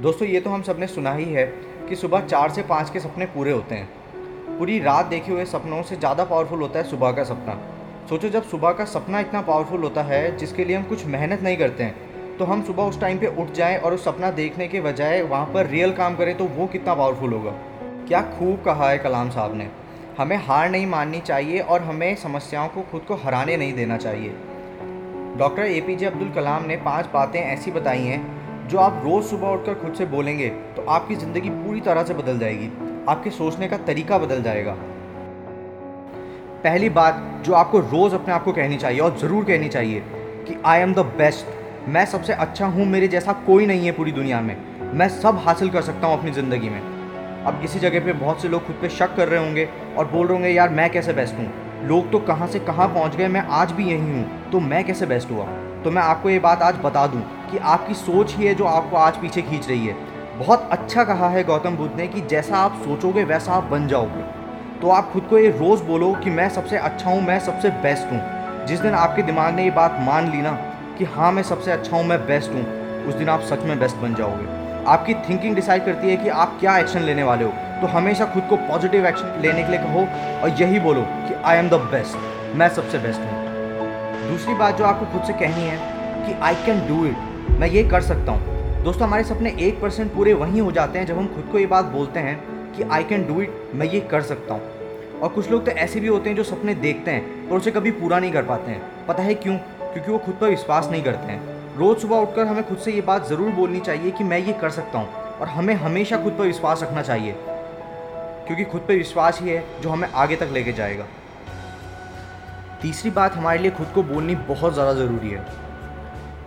दोस्तों, ये तो हम सबने सुना ही है कि सुबह चार से पाँच के सपने पूरे होते हैं। पूरी रात देखे हुए सपनों से ज़्यादा पावरफुल होता है सुबह का सपना। सोचो, जब सुबह का सपना इतना पावरफुल होता है, जिसके लिए हम कुछ मेहनत नहीं करते हैं तो हम सुबह उस टाइम पे उठ जाएँ और उस सपना देखने के बजाय वहाँ पर रियल काम करें तो वो कितना पावरफुल होगा। क्या खूब कहा है कलाम साहब ने। हमें हार नहीं माननी चाहिए और हमें समस्याओं को खुद को हराने नहीं देना चाहिए। Doctor A P J Abdul Kalam ने पाँच बातें ऐसी बताई हैं जो आप रोज़ सुबह उठकर खुद से बोलेंगे तो आपकी ज़िंदगी पूरी तरह से बदल जाएगी। आपके सोचने का तरीका बदल जाएगा। पहली बात जो आपको रोज़ अपने आप को कहनी चाहिए और ज़रूर कहनी चाहिए कि आई एम द बेस्ट मैं सबसे अच्छा हूँ, मेरे जैसा कोई नहीं है पूरी दुनिया में। मैं सब हासिल कर सकता हूँ अपनी ज़िंदगी में। अब किसी जगह पे बहुत से लोग खुद पे शक कर रहे होंगे और बोल रहे होंगे, यार, मैं कैसे बेस्ट हूँ? लोग तो कहाँ से कहाँ पहुँच गए, मैं आज भी यही हूँ तो मैं कैसे बेस्ट हुआ? तो मैं आपको ये बात आज बता दूँ कि आपकी सोच ही है जो आपको आज पीछे खींच रही है। बहुत अच्छा कहा है गौतम बुद्ध ने कि जैसा आप सोचोगे, वैसा आप बन जाओगे। तो आप खुद को ये रोज़ बोलो कि मैं सबसे अच्छा हूँ, मैं सबसे बेस्ट हूँ। जिस दिन आपके दिमाग ने ये बात मान ली ना कि हाँ मैं सबसे अच्छा हूँ, मैं बेस्ट हूँ, उस दिन आप सच में बेस्ट बन जाओगे। आपकी थिंकिंग डिसाइड करती है कि आप क्या एक्शन लेने वाले हो। तो हमेशा खुद को पॉजिटिव एक्शन लेने के लिए कहो और यही बोलो कि आई एम द बेस्ट मैं सबसे बेस्ट हूँ। दूसरी बात जो आपको खुद से कहनी है कि आई कैन डू इट मैं ये कर सकता हूँ। दोस्तों, हमारे सपने एक परसेंट पूरे वहीं हो जाते हैं जब हम खुद को ये बात बोलते हैं कि आई कैन डू इट मैं ये कर सकता हूँ। और कुछ लोग तो ऐसे भी होते हैं जो सपने देखते हैं पर उसे कभी पूरा नहीं कर पाते हैं। पता है क्यों? क्योंकि वो खुद पर विश्वास नहीं करते हैं। रोज़ सुबह उठकर हमें खुद से ये बात ज़रूर बोलनी चाहिए कि मैं ये कर सकता हूँ और हमें हमेशा खुद पर विश्वास रखना चाहिए। क्योंकि खुद पर विश्वास ही है जो हमें आगे तक लेके जाएगा। तीसरी बात हमारे लिए खुद को बोलनी बहुत ज़्यादा ज़रूरी है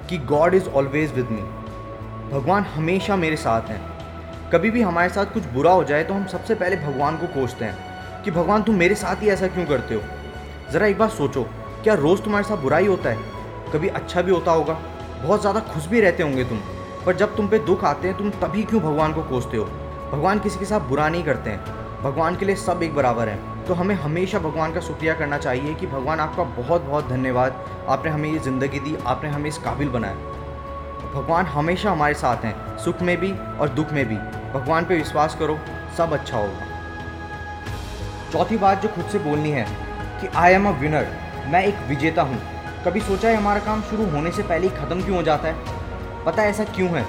कि God is always with me भगवान हमेशा मेरे साथ हैं। कभी भी हमारे साथ कुछ बुरा हो जाए तो हम सबसे पहले भगवान को कोसते हैं कि, भगवान, तुम मेरे साथ ही ऐसा क्यों करते हो? ज़रा एक बार सोचो, क्या रोज़ तुम्हारे साथ बुरा ही होता है? कभी अच्छा भी होता होगा। बहुत ज़्यादा खुश भी रहते होंगे तुम। पर जब तुम पे दुख आते हैं, तुम तभी क्यों भगवान को कोसते हो? भगवान किसी के साथ बुरा नहीं करते हैं। भगवान के लिए सब एक बराबर हैं। तो हमें हमेशा भगवान का शुक्रिया करना चाहिए कि भगवान आपका बहुत बहुत धन्यवाद। आपने हमें ये ज़िंदगी दी, आपने हमें इस काबिल बनाया। भगवान हमेशा हमारे साथ हैं, सुख में भी और दुख में भी। भगवान पे विश्वास करो, सब अच्छा होगा। चौथी बात जो खुद से बोलनी है कि आई एम अ विनर मैं एक विजेता हूँ। कभी सोचा है हमारा काम शुरू होने से पहले ही ख़त्म क्यों हो जाता है? पता ऐसा क्यों है?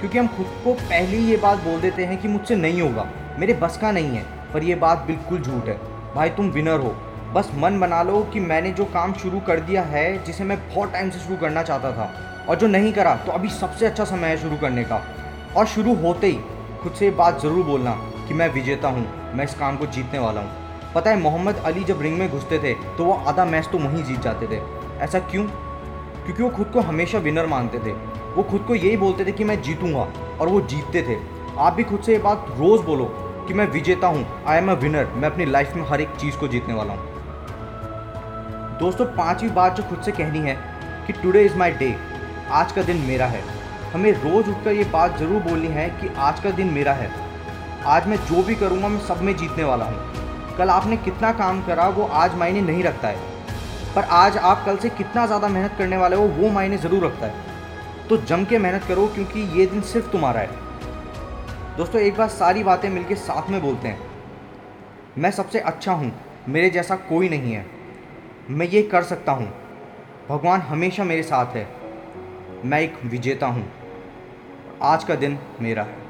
क्योंकि हम खुद को पहले ही ये बात बोल देते हैं कि मुझसे नहीं होगा, मेरे बस का नहीं है, पर यह बात बिल्कुल झूठ है। भाई तुम विनर हो। बस मन बना लो कि मैंने जो काम शुरू कर दिया है, जिसे मैं बहुत टाइम से शुरू करना चाहता था, और जो नहीं करा तो अभी सबसे अच्छा समय है शुरू करने का। और शुरू होते ही खुद से बात ज़रूर बोलना कि मैं विजेता हूँ, मैं इस काम को जीतने वाला हूँ। पता है, मोहम्मद अली जब रिंग में घुसते थे तो वो आधा मैच तो वहीं जीत जाते थे। ऐसा क्यों? क्योंकि वो खुद को हमेशा विनर मानते थे। वो खुद को यही बोलते थे कि मैं जीतूँगा, और वो जीतते थे। आप भी खुद से ये बात रोज़ बोलो कि मैं विजेता हूँ आई एम अ विनर मैं अपनी लाइफ में हर एक चीज़ को जीतने वाला हूँ। दोस्तों, पांचवी बात जो खुद से कहनी है कि टुडे इज़ माई डे आज का दिन मेरा है। हमें रोज़ उठकर ये बात ज़रूर बोलनी है कि आज का दिन मेरा है। आज मैं जो भी करूँगा, मैं सब में जीतने वाला हूँ। कल आपने कितना काम करा, वो आज मायने नहीं रखता है। पर आज आप कल से कितना ज़्यादा मेहनत करने वाले हो, वो मायने ज़रूर रखता है। तो जम के मेहनत करो, क्योंकि ये दिन सिर्फ़ तुम्हारा है। दोस्तों, एक बार सारी बातें मिलकर साथ में बोलते हैं। मैं सबसे अच्छा हूँ, मेरे जैसा कोई नहीं है। मैं ये कर सकता हूँ, भगवान हमेशा मेरे साथ है। मैं एक विजेता हूँ। आज का दिन मेरा। है